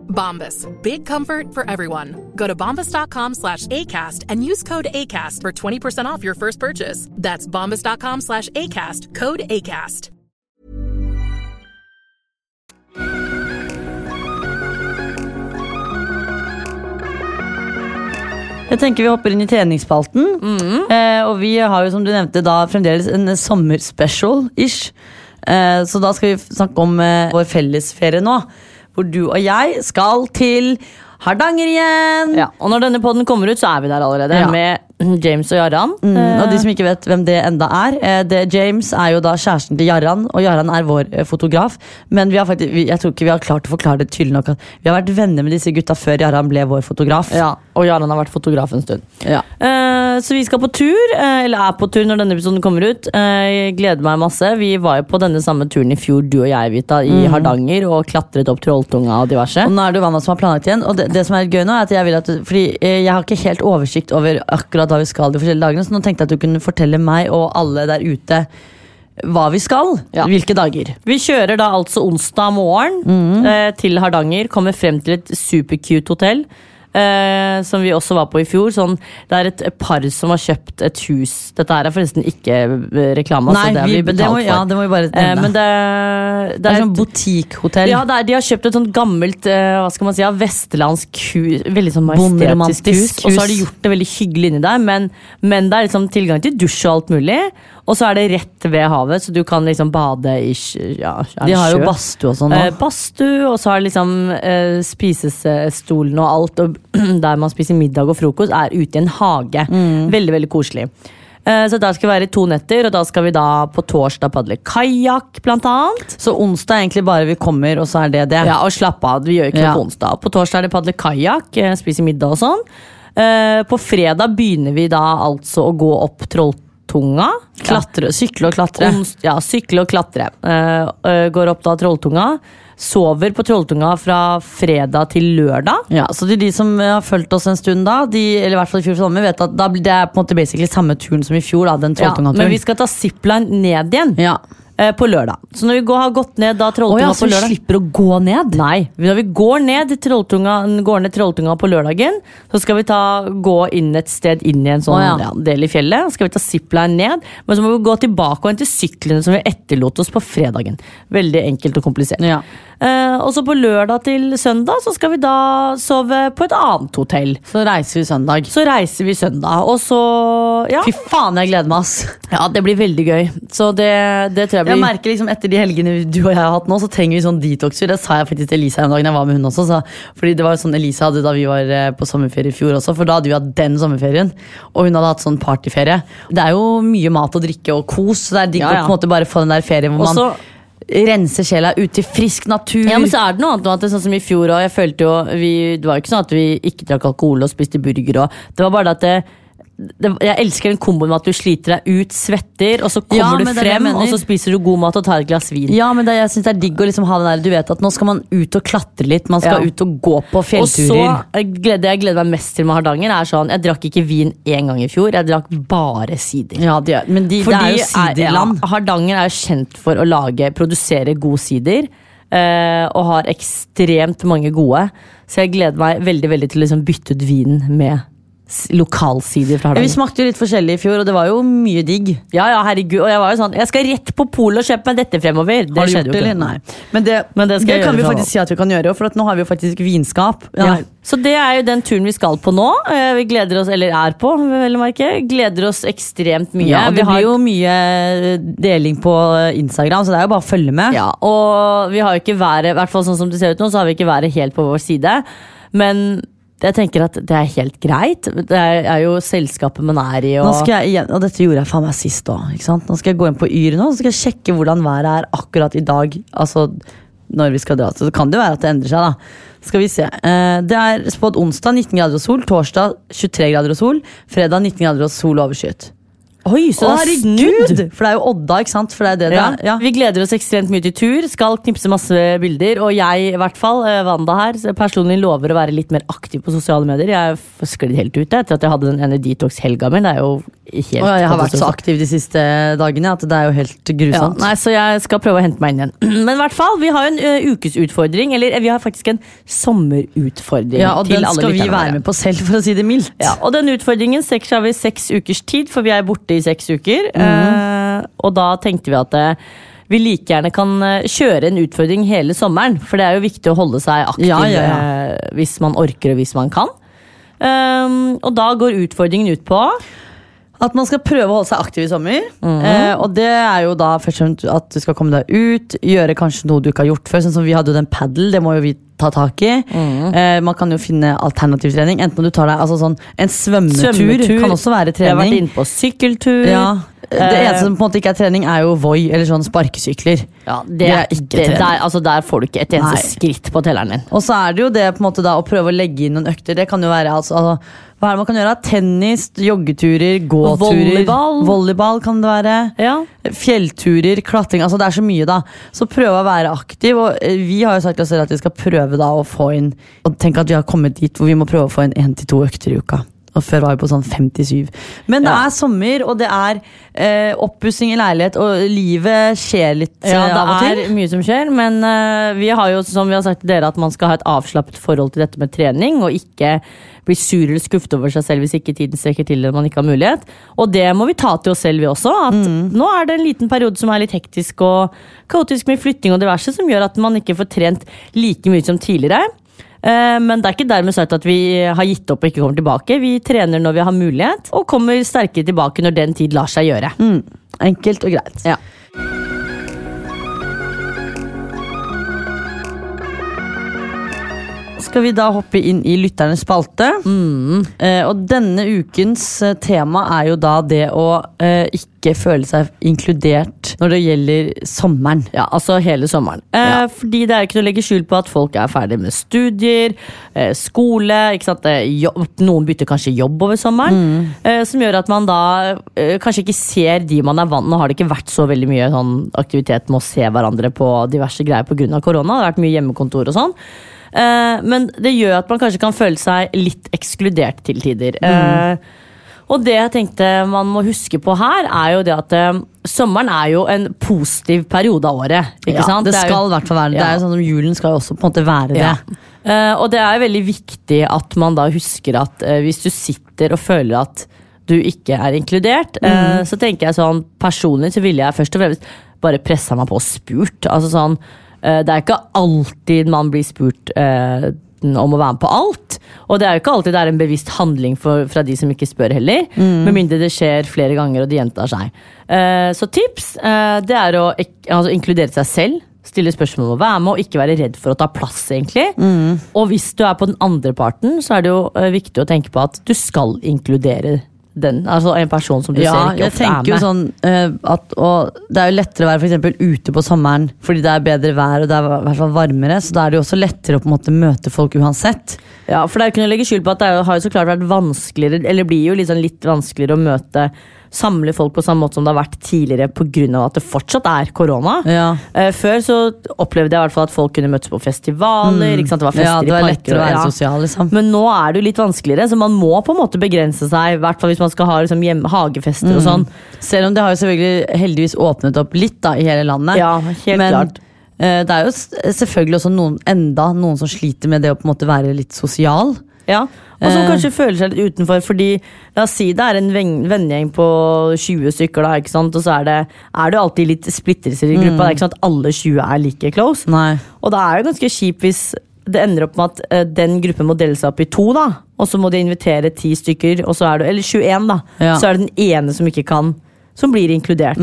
Speaker 4: Bombas. Big comfort for everyone. Go to bombas.com slash ACAST and use code ACAST for 20% off your first purchase. That's bombas.com slash ACAST. Code ACAST.
Speaker 3: Jeg tenker vi hopper inn i treningsspalten. Eh, og vi har jo, som du nevnte, da fremdeles en sommerspecial-ish. Eh, så da skal vi snakke om eh, vår fellesferie nå. Hvor du og jeg skal til Hardanger igjen!
Speaker 2: Ja, og når denne podden kommer ut, så er vi der allerede.
Speaker 3: Ja.
Speaker 2: Med James og Jarran.
Speaker 3: Mm, og de som ikke vet hvem det enda er eh, det, James er jo da kjæresten til Jarran, og Jarran er vår eh, fotograf. Men vi har faktisk, jeg tror ikke vi har klart å forklare det tydelig nok. Vi har vært venner med disse gutta før Jarran ble vår fotograf.
Speaker 2: Ja, og Jarran har vært fotograf en stund.
Speaker 3: Ja.
Speaker 2: Uh, så vi skal på tur, uh, eller er på tur når denne episoden kommer ut. Uh, gleder meg masse. Vi var jo på denne samme turen i fjor, du og jeg, Vita, i Hardanger. Og klatret opp Trolltunga og diverse.
Speaker 3: Og nå er det Vanna som har planlagt igjen. Og det, det som er gøy nå er at jeg vil at Fordi eh, jeg har ikke helt oversikt over akkurat hva vi skal de forskjellige dagene, så nå tenkte jeg at du kunne fortelle meg og alle der ute hva vi skal.
Speaker 2: Ja.
Speaker 3: Hvilke dager.
Speaker 2: Vi kjører da altså onsdag morgen eh, til Hardanger. Kommer frem til et supercute hotell. Eh, som vi også var på i fjor. Sånn, det er et par som har kjøpt et hus. Dette her er forresten ikke eh, reklame.
Speaker 3: Nei,
Speaker 2: altså, det har vi,
Speaker 3: vi- det
Speaker 2: betalt
Speaker 3: må-
Speaker 2: for.
Speaker 3: ja, det må vi bare
Speaker 2: Eh, men det, det
Speaker 3: Det er
Speaker 2: er
Speaker 3: sånn butikkhotell.
Speaker 2: ja, er, De har kjøpt et sånt gammelt eh, hva skal man si, ja, vestlandsk hus. Veldig sånn majestetisk
Speaker 3: hus.
Speaker 2: hus. Og så har de gjort det veldig hyggelig inni der. Men, men det er liksom tilgang til dusj og alt mulig. Og så er det rett ved havet, så du kan liksom bade i sjø. ja,
Speaker 3: De har jo badstue og sånn.
Speaker 2: Eh, badstue, og så har liksom eh, spisestolen og alt, og der man spiser middag og frokost, er ute i en hage.
Speaker 3: Mm.
Speaker 2: Veldig, veldig koselig. Eh, Så der skal vi være i to netter, og da skal vi da på torsdag padle kajakk, blant annet.
Speaker 3: Så onsdag er egentlig bare vi kommer, og så er det det.
Speaker 2: Ja, og slapp av. Vi gjør ikke
Speaker 3: Ja.
Speaker 2: noe på onsdag. På torsdag er det padle kajakk, eh, spise middag og sånn. Eh, På fredag begynner vi da altså å gå opp Trolltunga.
Speaker 3: Klatre, sykle og klatre.
Speaker 2: Ons, ja, sykle og klatre. Uh, uh, går opp da Trolltunga. Sover på Trolltunga fra fredag til lørdag.
Speaker 3: Ja, så til de som har fulgt oss en stund da, de, eller i hvert fall i fjor sommer, vet at da, det er på en måte basically samme turen som i fjor, da, den
Speaker 2: Ja, men vi skal ta zipline ned igjen
Speaker 3: ja.
Speaker 2: eh, på lørdag. Så når vi går, har gått ned da Trolltunga oh,
Speaker 3: ja, så
Speaker 2: på
Speaker 3: vi slipper å gå ned?
Speaker 2: Nei, når vi går ned Trolltunga, går ned Trolltunga på lørdagen, så skal vi ta, gå inn et sted inn i en sånn
Speaker 3: oh, ja.
Speaker 2: ja, del i fjellet. Så skal vi ta zipline ned, men så må vi gå tilbake og hente syklene som vi etterlot oss på fredagen. Veldig enkelt og komplisert. Eh, og så på lørdag til søndag så skal vi da sove på et annet hotell.
Speaker 3: Så reiser vi søndag.
Speaker 2: Så reiser vi søndag, og så Ja,
Speaker 3: Fy faen, jeg gleder meg, ass.
Speaker 2: ja det blir veldig gøy. Så det, det tror jeg blir Jeg
Speaker 3: merker liksom Etter de helgene du og jeg har hatt nå, så trenger vi sånn detox-tur. Det sa jeg faktisk til Elisa en dag jeg var med hun også. Så, fordi det var jo sånn Elisa hadde da vi var eh, på sommerferie i fjor også. For da hadde vi hatt den sommerferien, og hun hadde hatt sånn partyferie. Det er jo mye mat og drikke og kos, så det er digg
Speaker 2: Ja, ja.
Speaker 3: å på en måte bare få den der ferien hvor
Speaker 2: Og
Speaker 3: man renser sjela ut til frisk natur.
Speaker 2: Ja, men så er det noe annet det er sånn som i fjor jo, Det var jo ikke sånn at vi ikke drakk alkohol og spiste burger. Og, det var bare at det, det, Jeg elsker den komboen med at du sliter deg ut, svetter, og så kommer
Speaker 3: Ja,
Speaker 2: du
Speaker 3: det er det
Speaker 2: frem, og så spiser du god mat og tar et glass vin.
Speaker 3: Ja, men det, jeg synes det er digg å liksom ha den der Du vet at nå skal man ut og klatre litt. Man skal
Speaker 2: Ja.
Speaker 3: ut og gå på
Speaker 2: Og så Det jeg gleder meg mest til med Hardanger, er sånn Jeg drakk ikke vin én gang i fjor, jeg drakk bare sider.
Speaker 3: Ja, det, men de, det
Speaker 2: Fordi
Speaker 3: er jo siderland.
Speaker 2: ja, Hardanger er kjent for å lage, produsere god sider. Uh, og har ekstremt mange gode. Så jeg gleder meg veldig veldig til å liksom bytte ut vinen med lokalsider fra
Speaker 3: Ja, vi smakte jo litt forskjellig i fjor, og det var jo mye digg.
Speaker 2: Ja, ja, herregud. Og jeg var jo sånn Jeg skal rett på polet og kjøpe meg dette fremover. Det
Speaker 3: Har du gjort
Speaker 2: jo
Speaker 3: det, eller? Nei. Men det,
Speaker 2: Men det jeg
Speaker 3: kan vi faktisk si at vi kan gjøre, for at nå har vi jo faktisk vinskap.
Speaker 2: Ja. Så det er jo den turen vi skal på nå. Eh, Vi gleder oss, eller er på, vel å merke. Gleder oss ekstremt mye.
Speaker 3: Ja,
Speaker 2: Vi
Speaker 3: det
Speaker 2: har-
Speaker 3: blir jo mye deling på Instagram, så det er jo bare å følge med.
Speaker 2: Ja, og vi har jo ikke været, i hvert fall sånn som det ser ut nå, så har vi ikke været helt på vår side. Men jeg tenker at det er helt greit. Det er, er jo selskapet man er i.
Speaker 3: Nå
Speaker 2: Og,
Speaker 3: skal jeg igjen, og dette gjorde jeg faen meg sist òg. Nå skal jeg gå inn på Yr nå, så skal jeg sjekke hvordan været er akkurat i dag. Altså når vi skal dra. Så kan det jo være at det endrer seg, da. Skal vi se. Eh, Det er spådd onsdag 19 grader og sol, torsdag 23 grader og sol, fredag 19 grader og sol og overskyet.
Speaker 2: Oi, så
Speaker 3: Å,
Speaker 2: det er snudd!
Speaker 3: For det er jo Odda, ikke sant? For det er det det er. Ja.
Speaker 2: Vi gleder oss ekstremt mye til tur. Skal knipse masse bilder. Og jeg, i hvert fall, eh, Wanda her, personlig lover å være litt mer aktiv på sosiale medier. Jeg sklidd helt ut etter at jeg hadde den ene detox-helga mi. Det er jo helt
Speaker 3: Og jeg har vært så aktiv de siste dagene at det er jo helt
Speaker 2: Ja, nei, så jeg skal prøve å hente meg inn igjen. Men i hvert fall, vi har en uh, ukesutfordring. Eller vi har faktisk en sommerutfordring.
Speaker 3: Ja, og den skal vi være med på selv, for å si det mildt.
Speaker 2: Ja, og den utfordringen strekker seg over seks ukers tid, for vi er borte i seks uker.
Speaker 3: Mm.
Speaker 2: Uh, og da tenkte vi at uh, vi like gjerne kan eh, kjøre en utfordring hele sommeren. For det er jo viktig å holde seg aktiv
Speaker 3: Ja, ja, ja.
Speaker 2: eh, hvis man orker og hvis man kan. Um, og da går utfordringen ut på
Speaker 3: At man skal prøve å holde seg aktiv i sommer.
Speaker 2: Mhm.
Speaker 3: eh, og det er jo da først og fremst at du skal komme deg ut, gjøre kanskje noe du ikke har gjort før. Sånn som vi hadde jo den padel, det må jo vi ta tak i.
Speaker 2: Mm.
Speaker 3: eh, man kan jo finne alternativ trening. Enten om du tar deg altså sånn, En svømmetur,
Speaker 2: Svømmetur.
Speaker 3: kan også være
Speaker 2: trening. Jeg har vært inne på sykkeltur.
Speaker 3: Ja, det
Speaker 2: Eh,
Speaker 3: eneste som på en måte ikke er trening, er jo Voi eller sånn sparkesykler.
Speaker 2: Ja, det,
Speaker 3: Det er ikke
Speaker 2: det, der, altså der får du ikke et eneste
Speaker 3: Nei.
Speaker 2: skritt på telleren din.
Speaker 3: Og så er det jo det på en måte da å prøve å legge inn noen økter. Det kan jo være altså, altså Hva er det man kan gjøre? Tennis, joggeturer, gåturer.
Speaker 2: volleyball.
Speaker 3: Volleyball kan det være.
Speaker 2: Ja.
Speaker 3: Fjellturer, klatring. altså Det er så mye, da. Så prøve å være aktiv. Og eh, vi har jo sagt oss selv at vi skal prøve da å få inn Og tenk at vi har kommet dit hvor vi må prøve å få inn én til to økter i uka. Og før var vi på sånn 57. Men det
Speaker 2: Ja.
Speaker 3: er sommer, og det er eh, oppussing i leilighet, og livet skjer litt
Speaker 2: Ja,
Speaker 3: eh, av og
Speaker 2: det er mye som skjer, men eh, vi har jo som vi har sagt til dere at man skal ha et avslappet forhold til dette med trening, og ikke bli sur eller skuffet over seg selv hvis ikke tiden strekker til eller man ikke har mulighet. Og det må vi ta til oss selv, vi også. At
Speaker 3: Mm.
Speaker 2: nå er det en liten periode som er litt hektisk og kaotisk med flytting og diverse, som gjør at man ikke får trent like mye som tidligere. Eh, Men det er ikke dermed sagt at vi har gitt opp og ikke kommer tilbake. Vi trener når vi har mulighet, og kommer sterkere tilbake når den tid lar seg gjøre.
Speaker 3: Mm, enkelt og greit.
Speaker 2: Ja.
Speaker 3: Skal vi da hoppe inn i lytternes spalte. Eh, og denne ukens eh, tema er jo da det å eh, ikke føle seg inkludert når det gjelder sommeren.
Speaker 2: Ja, altså hele sommeren. Eh, Fordi det er ikke noe å legge skjul på at folk er ferdig med studier, eh, skole? Eh, noen bytter kanskje jobb over sommeren. Eh, som gjør at man da kanskje ikke ser de man er vant Nå har det ikke vært så veldig mye sånn, aktivitet med å se hverandre på diverse greier pga. korona. Det har vært mye hjemmekontor og sånn. Eh, men det gjør at man kanskje kan føle seg litt ekskludert til tider. Eh, og det jeg tenkte man må huske på her, er jo det at eh, sommeren er jo en positiv periode av året. Ikke
Speaker 3: Ja,
Speaker 2: sant?
Speaker 3: det
Speaker 2: det
Speaker 3: skal i hvert fall være det. Det er jo sånn som Julen skal jo også på en måte være det.
Speaker 2: Ja. Uh, og det er veldig viktig at man da husker at uh, hvis du sitter og føler at du ikke er inkludert, eh, så tenker jeg sånn personlig så ville jeg først og fremst bare pressa meg på og spurt. Altså sånn, det er ikke alltid man blir spurt eh, om å være med på alt. Og det er jo ikke alltid det er en bevisst handling for, fra de som ikke spør heller. Med mindre det skjer flere ganger og det gjentar seg. Eh, så tips eh, det er å altså, inkludere seg selv. Stille spørsmål om å være med og ikke være redd for å ta plass. egentlig. Og hvis du er på den andre parten, så er det jo eh, viktig å tenke på at du skal inkludere den. Altså en person som du
Speaker 3: Ja,
Speaker 2: ser ikke ofte er
Speaker 3: tenker jo sånn uh, at og Det er jo lettere å være for eksempel ute på sommeren fordi det er bedre vær og det er i hvert fall varmere. Så da er det jo også lettere å på en måte møte folk uansett.
Speaker 2: Ja, for det er jo ikke noe å legge skyld på at det jo, har jo så klart vært vanskeligere, eller blir jo liksom litt vanskeligere å møte samle folk på samme måte som det har vært tidligere pga. at det fortsatt er korona.
Speaker 3: Ja.
Speaker 2: Eh, før så opplevde jeg i hvert fall at folk kunne møtes på festivaler. Sant? Det var fester
Speaker 3: Ja, det
Speaker 2: i
Speaker 3: var
Speaker 2: parker.
Speaker 3: lettere å være
Speaker 2: ja.
Speaker 3: sosial, liksom.
Speaker 2: Men nå er det jo litt vanskeligere, så man må på en måte begrense seg. I hvert fall hvis man skal ha liksom, hjemme, hagefester
Speaker 3: Mm.
Speaker 2: og sånn.
Speaker 3: Selv om det har jo selvfølgelig heldigvis åpnet opp litt da i hele landet.
Speaker 2: Ja, helt
Speaker 3: Men
Speaker 2: klart.
Speaker 3: eh, det er jo selvfølgelig også noen, enda noen som sliter med det å på en måte være litt sosial.
Speaker 2: Ja, og som
Speaker 3: Eh.
Speaker 2: kanskje føler seg litt utenfor, fordi la oss si det er en ven- vennegjeng på 20 stykker, da, ikke sant? og så er det, er det jo alltid litt splittelser i gruppa. Det er ikke sånn at alle 20 er like close.
Speaker 3: Nei.
Speaker 2: Og det er jo ganske kjipt hvis det ender opp med at uh, den gruppen må dele seg opp i to, da. Og så må de invitere ti stykker, og så er det, eller 21, da.
Speaker 3: Ja.
Speaker 2: Så er det den ene som ikke kan, som blir inkludert.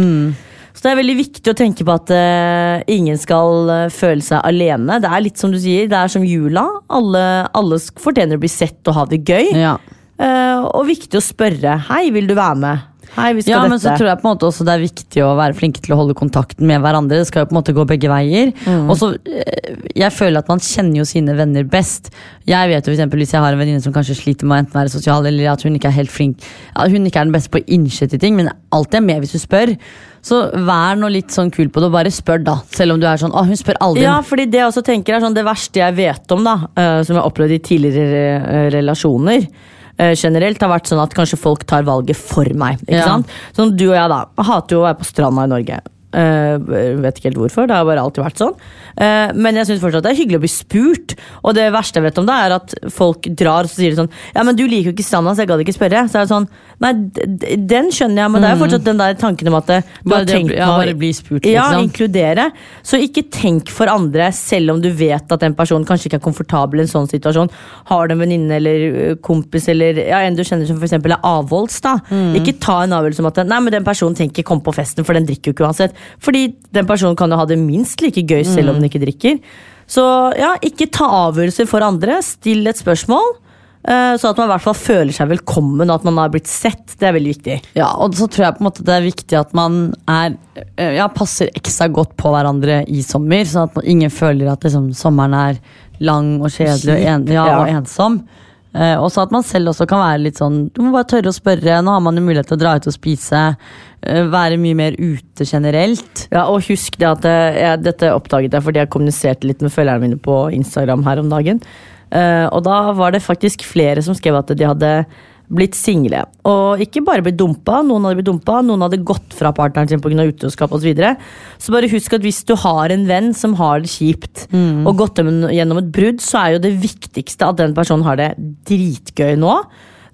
Speaker 2: Så det er veldig viktig å tenke på at uh, ingen skal uh, føle seg alene. Det er litt som du sier, det er som jula. Alle, alle fortjener å bli sett og ha det gøy.
Speaker 3: Ja.
Speaker 2: Uh, og viktig å spørre. Hei, vil du være med? Hei, vi skal
Speaker 3: Ja,
Speaker 2: dette.
Speaker 3: men så tror jeg på en måte også det er viktig å være flinke til å holde kontakten med hverandre. Det skal jo på en måte gå begge veier.
Speaker 2: Mm.
Speaker 3: Og så, eh, Jeg føler at man kjenner jo sine venner best. Jeg vet jo for eksempel Hvis jeg har en venninne som kanskje sliter med å enten være sosial, eller at hun ikke er helt flink ja, Hun ikke er den beste på å innsette ting, men alltid er med hvis du spør. Så vær nå litt sånn kul på det, og bare spør, da. Selv om du er sånn Å, hun spør aldri.
Speaker 2: Ja, fordi det jeg også tenker er sånn Det verste jeg vet om, da, eh, som jeg har opplevd i tidligere eh, relasjoner, eh, generelt har vært sånn at kanskje folk tar valget for meg. Ikke
Speaker 3: Ja.
Speaker 2: sant? Sånn du og jeg, da. Hater jo å være på stranda i Norge. Eh, vet ikke helt hvorfor, det har bare alltid vært sånn. Uh, men jeg syns fortsatt det er hyggelig å bli spurt. Og det verste jeg vet om det, er at folk drar og så sier de sånn Ja, men du liker jo ikke stranda, så jeg gadd ikke spørre. Så er det sånn Nei, den skjønner jeg, men det er jo fortsatt den der tanken om at det, du
Speaker 3: Mm. Bare
Speaker 2: har
Speaker 3: det bli- ja, bare bli spurt,
Speaker 2: Ja,
Speaker 3: liksom.
Speaker 2: inkludere. Så ikke tenk for andre, selv om du vet at en person kanskje ikke er komfortabel i en sånn situasjon. Har du en venninne eller kompis eller ja, en du kjenner som eksempel er avholds, da.
Speaker 3: Mm.
Speaker 2: Ikke ta en avgjørelse om at nei, men den personen tenker ikke komme på festen, for den drikker jo ikke uansett. Fordi den personen kan jo ha det minst like gøy selv
Speaker 3: Mm.
Speaker 2: om den ikke drikker. Så ja, ikke ta avgjørelser for andre. Still et spørsmål. eh, Så at man i hvert fall føler seg velkommen, og at man har blitt sett. Det er veldig viktig.
Speaker 3: Ja, og så tror jeg på en måte det er viktig at man er, eh, ja, passer ekstra godt på hverandre i sommer, sånn at ingen føler at liksom, sommeren er lang og kjedelig og, en, ja,
Speaker 2: Ja.
Speaker 3: og ensom. Eh, og så at man selv også kan være litt sånn Du må bare tørre å spørre. Nå har man jo mulighet til å dra ut og spise. eh, være mye mer ute generelt.
Speaker 2: Ja, og husk det at eh, jeg, Dette oppdaget jeg fordi jeg kommuniserte litt med følgerne mine på Instagram her om dagen. Eh, og da var det faktisk flere som skrev at de hadde blitt single. Og ikke bare blitt dumpa, noen hadde blitt dumpa, noen hadde gått fra partneren sin pga. utroskap osv. Så, videre. så bare husk at hvis du har en venn som har det kjipt, og gått gjennom et brudd, så er jo det viktigste at den personen har det dritgøy nå.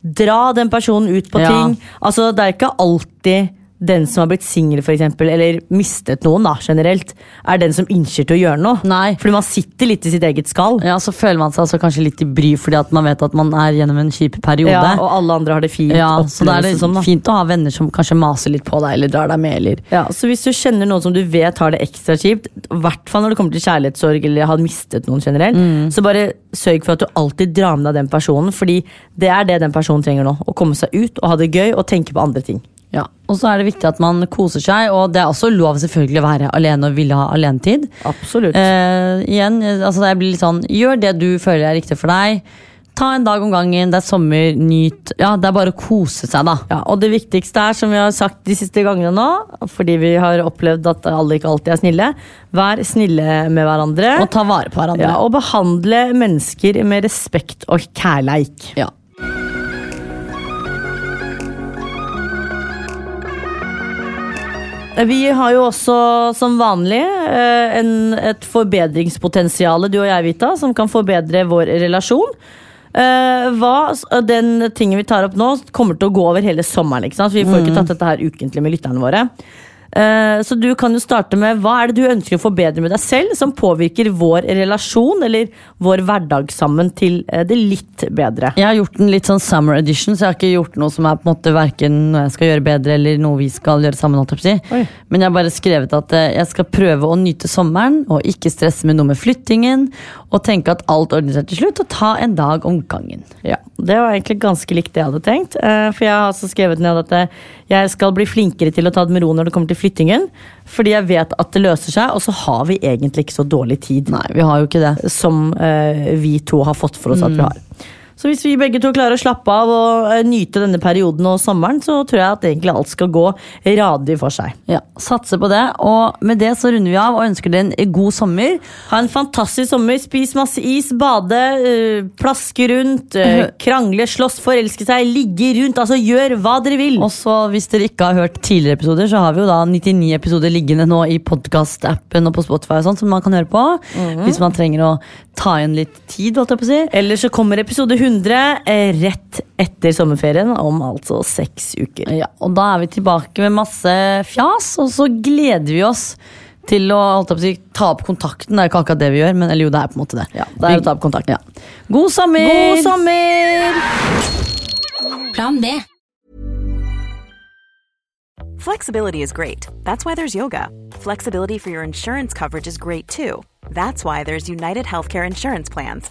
Speaker 2: Dra den personen ut på
Speaker 3: Ja.
Speaker 2: ting. Altså, det er ikke alltid den som har blitt singel, eller mistet noen, da, generelt, er den som innser til å gjøre noe.
Speaker 3: Nei.
Speaker 2: Fordi man sitter litt i sitt eget skall.
Speaker 3: Ja, Så føler man seg altså kanskje litt i bry fordi at man vet at man er gjennom en kjip periode.
Speaker 2: Ja, og alle andre har det fint.
Speaker 3: Ja, så da er det
Speaker 2: sånn,
Speaker 3: fint å ha venner som kanskje maser litt på deg eller drar deg med. eller
Speaker 2: Ja, så hvis du kjenner noen som du vet har det ekstra kjipt, i hvert fall når det kommer til kjærlighetssorg eller har mistet noen generelt,
Speaker 3: Mm.
Speaker 2: så bare sørg for at du alltid drar med deg den personen, fordi det er det den personen trenger nå. Å komme seg ut og ha det gøy og tenke på andre ting.
Speaker 3: Ja, Og så er det viktig at man koser seg, og det er også lov selvfølgelig å være alene og ville ha alenetid.
Speaker 2: Absolutt.
Speaker 3: Eh, igjen, altså jeg blir litt sånn Gjør det du føler er riktig for deg. Ta en dag om gangen, det er sommer, nyt. Ja, Det er bare å kose seg, da.
Speaker 2: Ja, og det viktigste er, som vi har sagt de siste gangene nå, fordi vi har opplevd at alle ikke alltid er snille, vær snille med hverandre.
Speaker 3: Og ta vare på hverandre.
Speaker 2: ja, og behandle mennesker med respekt og kærleik.
Speaker 3: Ja.
Speaker 2: Vi har jo også som vanlig eh, en, et forbedringspotensial, du og jeg, Vita, som kan forbedre vår relasjon. Eh, hva, den tingen vi tar opp nå, kommer til å gå over hele sommeren. Vi får ikke tatt dette her ukentlig med lytterne våre. Eh, Så du kan jo starte med hva er det du ønsker å forbedre med deg selv som påvirker vår relasjon eller vår hverdag sammen til eh, det litt bedre.
Speaker 3: Jeg har gjort en litt sånn summer edition, så jeg har ikke gjort noe som er på en måte verken noe jeg skal gjøre bedre eller noe vi skal gjøre sammen. Men jeg har bare skrevet at eh, jeg skal prøve å nyte sommeren og ikke stresse med noe med flyttingen. Og tenke at alt ordner seg til slutt, og ta en dag om gangen.
Speaker 2: Ja, Det var egentlig ganske likt det jeg hadde tenkt. For jeg har altså skrevet ned at jeg skal bli flinkere til å ta det med ro når det kommer til flyttingen. Fordi jeg vet at det løser seg, og så har vi egentlig ikke så dårlig tid.
Speaker 3: Nei, vi har jo ikke det.
Speaker 2: Som eh, vi to har fått for oss at vi har. Så hvis vi begge to klarer å slappe av og eh, nyte denne perioden og sommeren, så tror jeg at egentlig alt skal gå radig for seg.
Speaker 3: Ja, Satser på det. Og med det så runder vi av og ønsker dere en god sommer.
Speaker 2: Ha en fantastisk sommer. Spis masse is, bade, eh, plaske rundt, eh, krangle, slåss, forelske seg, ligge rundt. Altså gjør hva dere vil.
Speaker 3: Og så Hvis dere ikke har hørt tidligere episoder, så har vi jo da 99 episoder liggende nå i podkastappen og på Spotify og sånn som man kan høre på. Hvis man trenger å ta igjen litt tid. holdt jeg på å si.
Speaker 2: Eller så kommer episode 100 eh, rett etter sommerferien, om altså seks uker.
Speaker 3: Ja, og da er vi tilbake med masse fjas, og så gleder vi oss til å, si, ta opp kontakten. Det er jo ikke akkurat det vi gjør, men eller jo, det er på en måte det.
Speaker 2: Ja, det er å ta opp kontakten.
Speaker 3: Ja. God sommer!
Speaker 2: God sommer!
Speaker 5: Plan B.
Speaker 1: Flexibility is great. That's why there's yoga. Flexibility for your insurance coverage is great too. That's why there's United Healthcare Insurance Plans.